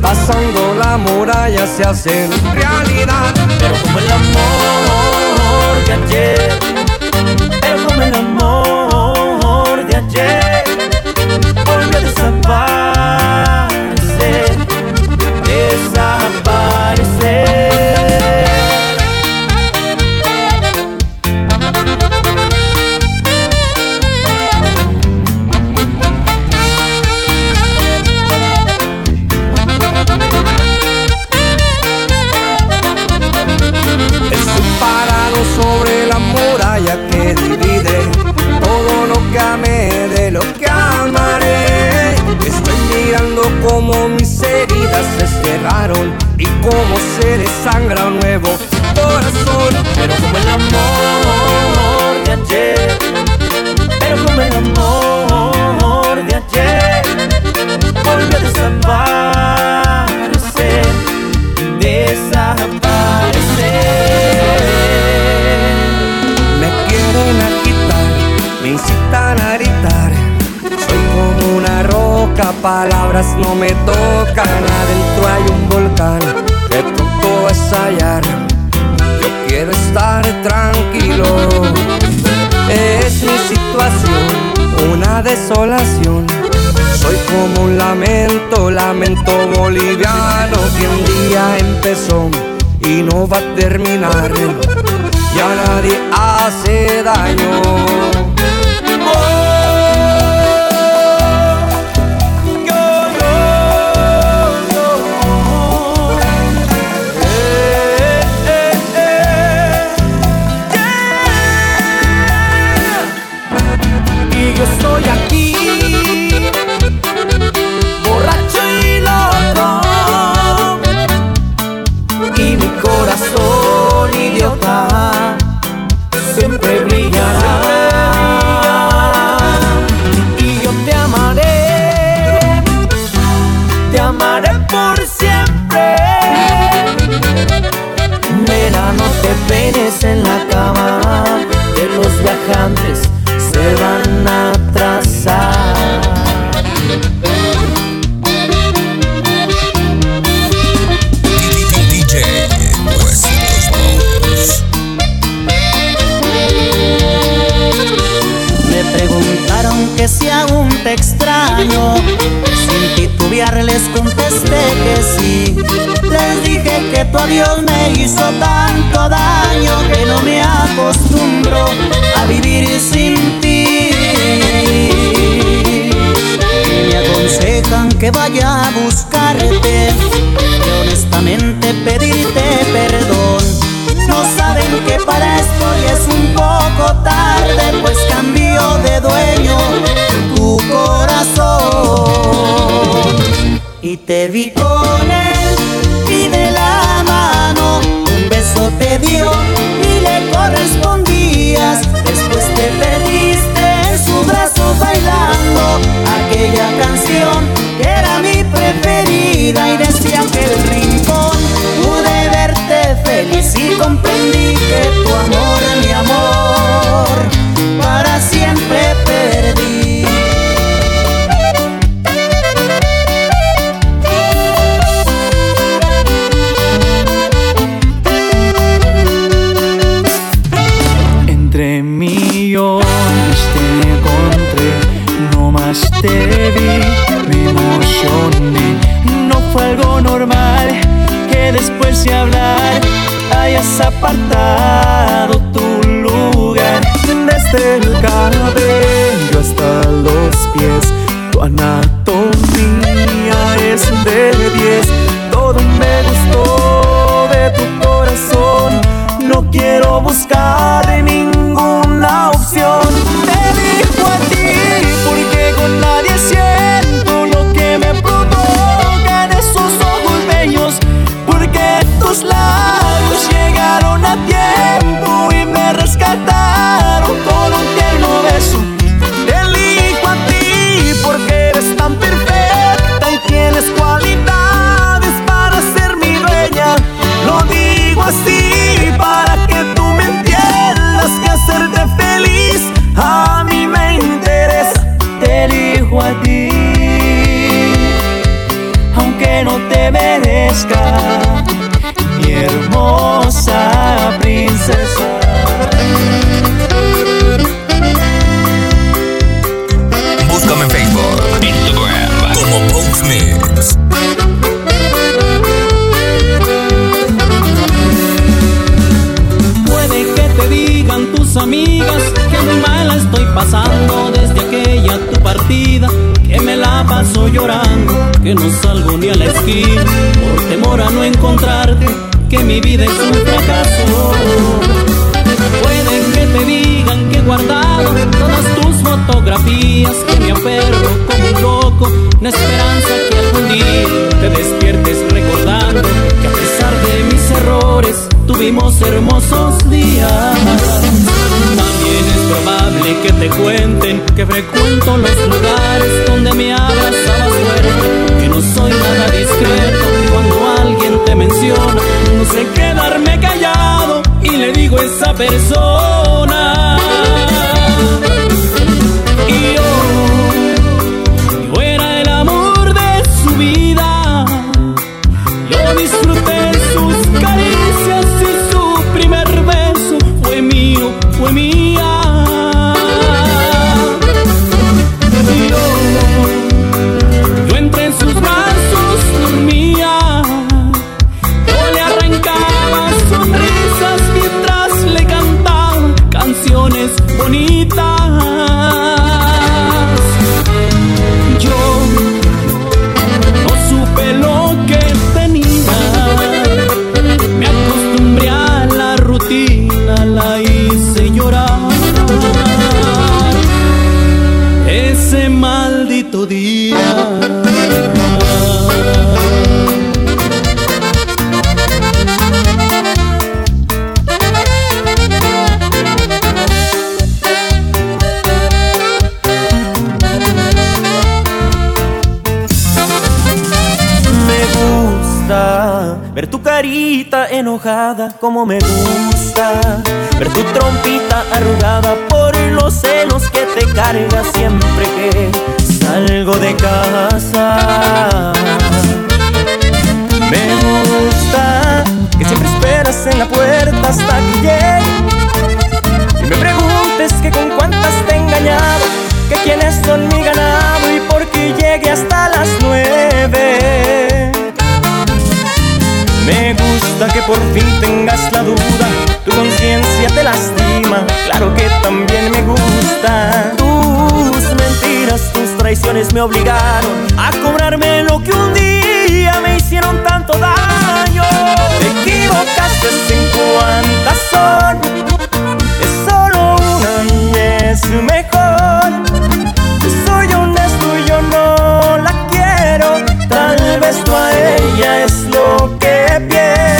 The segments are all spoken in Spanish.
pasando la muralla se hacen realidad. Pero como el amor corazón. Pero como el amor de ayer, pero como el amor de ayer, volvió a desaparecer, desaparecer. Me quieren agitar, me incitan a gritar. Soy como una roca, palabras no me tocan. Adentro hay un volcán que pronto va a estallar. Quiero estar tranquilo. Es mi situación, una desolación. Soy como un lamento, lamento boliviano que un día empezó y no va a terminar. Ya nadie hace daño. Amaré por siempre. Nena, no te peines en que tu adiós me hizo tanto daño que no me acostumbro a vivir sin ti. Me aconsejan que vaya a buscarte y honestamente pedirte perdón. No saben que para esto ya es un poco tarde, pues cambió de dueño tu corazón. Y te vi con él te dio y le correspondías. Después te perdiste en su brazo bailando aquella canción que era mi preferida y decía que el rincón pude verte feliz y comprendí tuvimos hermosos días. También es probable que te cuenten que frecuento los lugares donde me abrazabas fuerte, que no soy nada discreto cuando alguien te menciona, no sé quedarme callado y le digo a esa persona. Ver tu carita enojada como me gusta ver tu trompita arrugada por los celos que te carga siempre que salgo de casa. Me gusta que siempre esperas en la puerta hasta que llegue y me preguntes que con cuántas te he engañado, que quiénes son mi ganado y por qué llegue hasta las nueve. Me gusta que por fin tengas la duda, tu conciencia te lastima, claro que también me gusta. Tus mentiras, tus traiciones me obligaron a cobrarme lo que un día me hicieron tanto daño. Te equivocaste en cuántas son, es solo una y es mejor. Soy honesto yo no la quiero. Tal vez tú a ella es lo que pienso.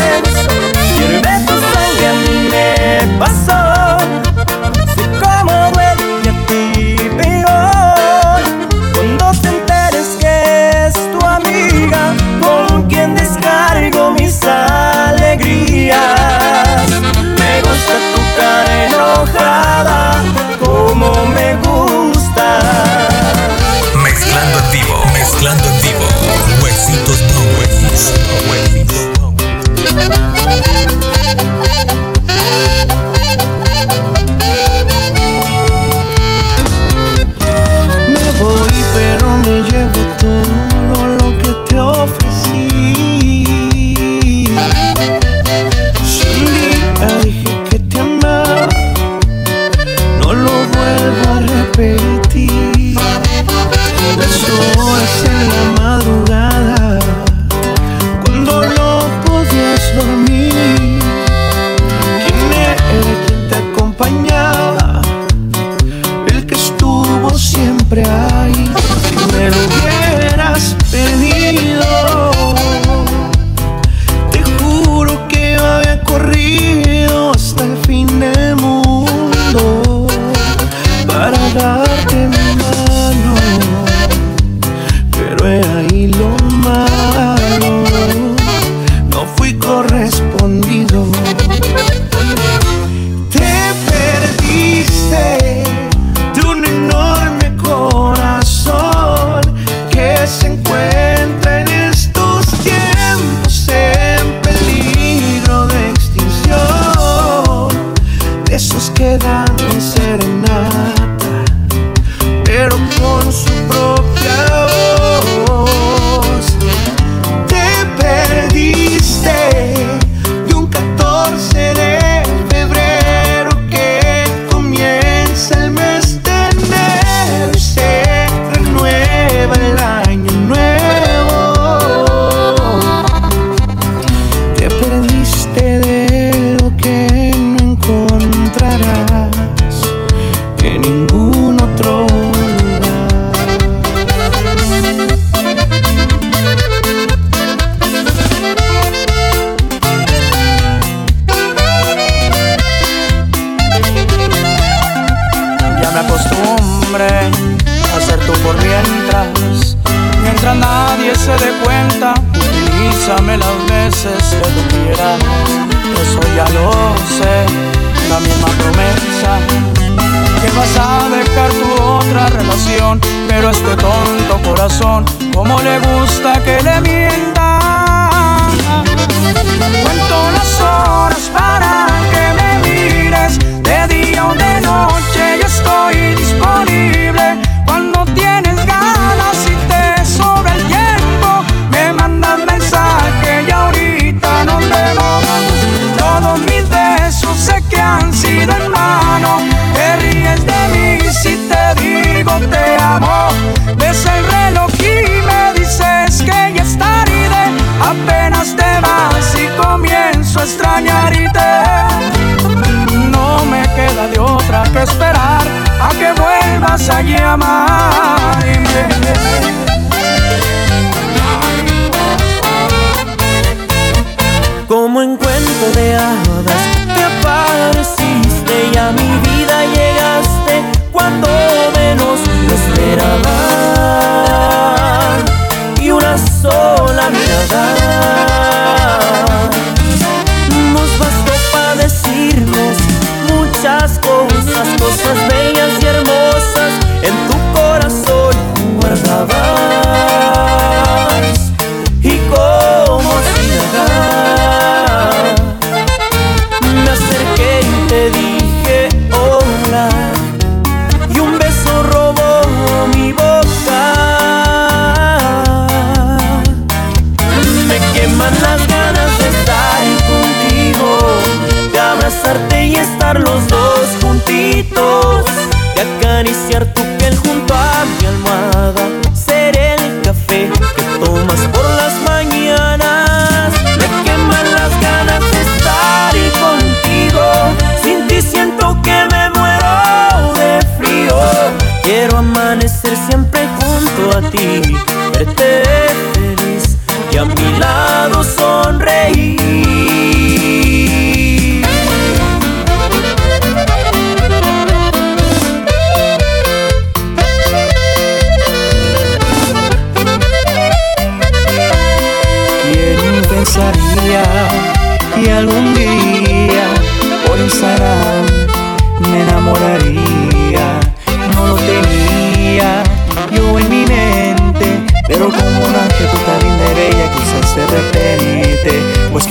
De esos como le gusta que le mientan soul.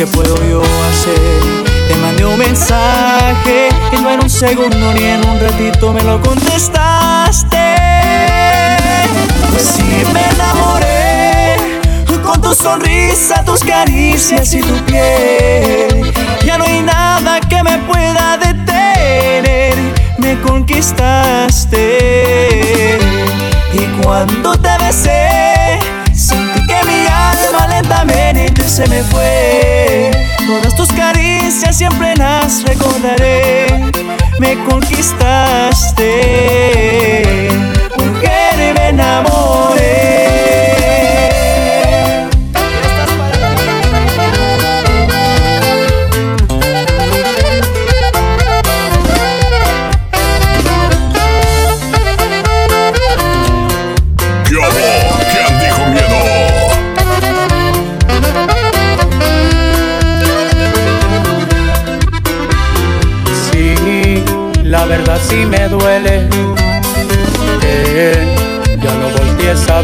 ¿qué puedo yo hacer? Te mandé un mensaje y no en un segundo ni en un ratito me lo contestaste. Pues si me enamoré con tu sonrisa, tus caricias y tu piel, ya no hay nada que me pueda detener. Me conquistaste y cuando te besé, sentí que mi alma lentamente se me fue. Todas tus caricias siempre las recordaré. Me conquistaste.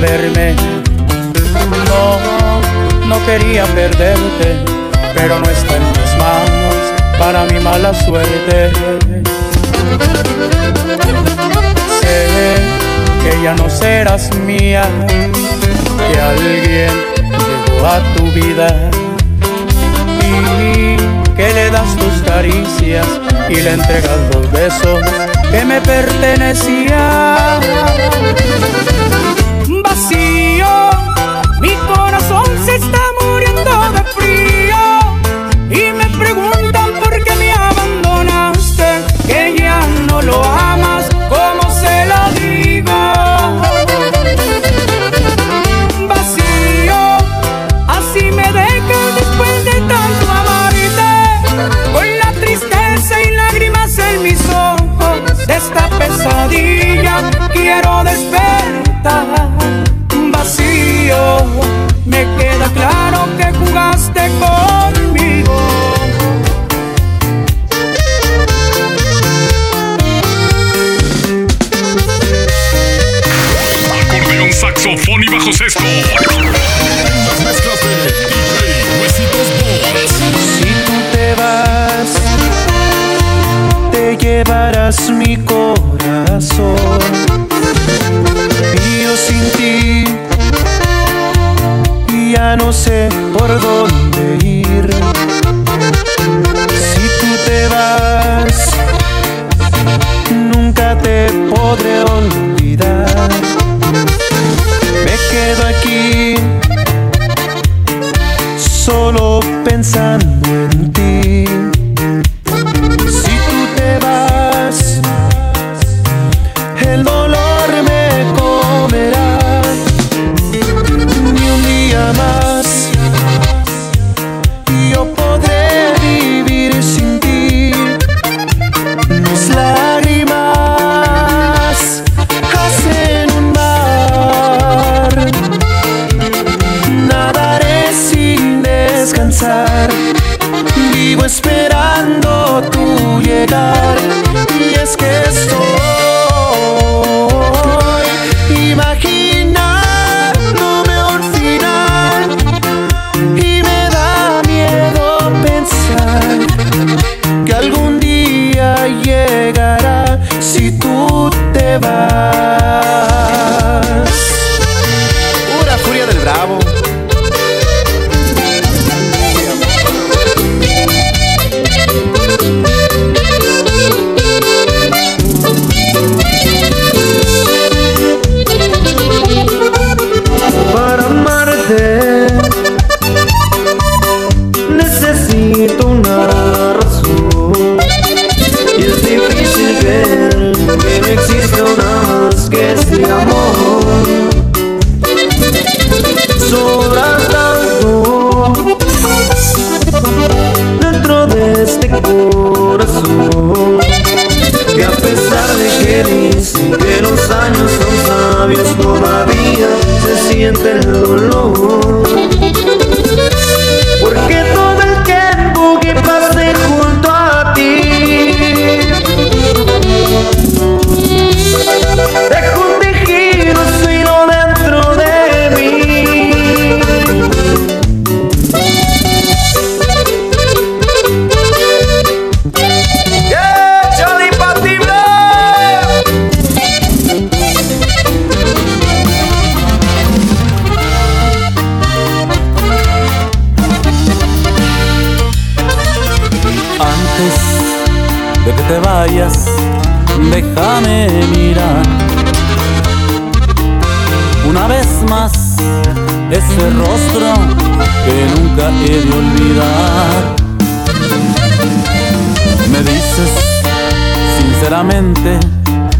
verme. No, no quería perderte, pero no está en mis manos para mi mala suerte. Sé que ya no serás mía, que alguien llegó a tu vida y que le das tus caricias y le entregas los besos que me pertenecían vacío, mi corazón se está muriendo de frío y me preguntan por qué me abandonaste, que ya no lo hago. por dónde Vivo esperando tu llegar.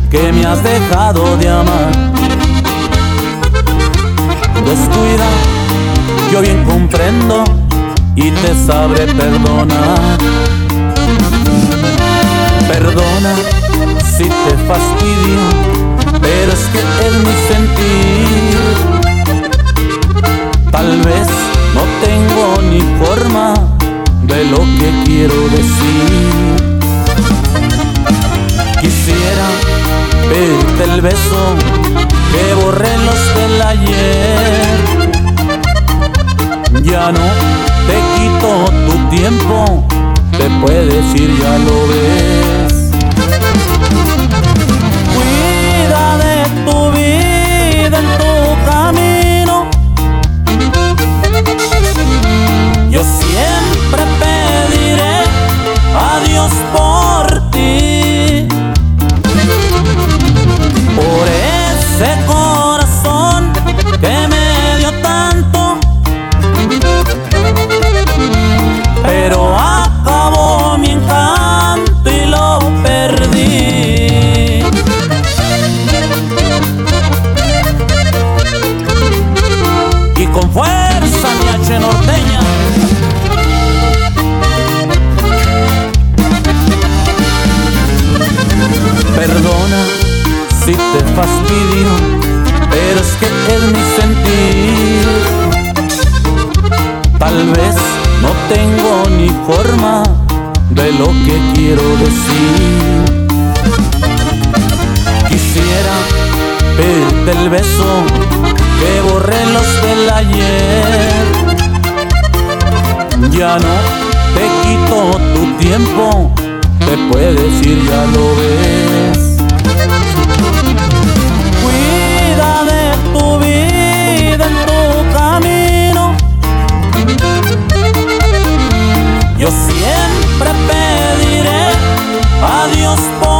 que me has dejado de amar. Descuida, yo bien comprendo y te sabré perdonar. Perdona si te fastidio, pero es que es mi sentir. Tal vez no tengo ni forma de lo que quiero decir. Vete el beso que borré los del ayer. Ya no te quito tu tiempo, te puedes ir ya lo el beso que borré los del ayer. Ya no te quito tu tiempo, te puedes ir, ya lo ves. Cuida de tu vida en tu camino. Yo siempre pediré a Dios por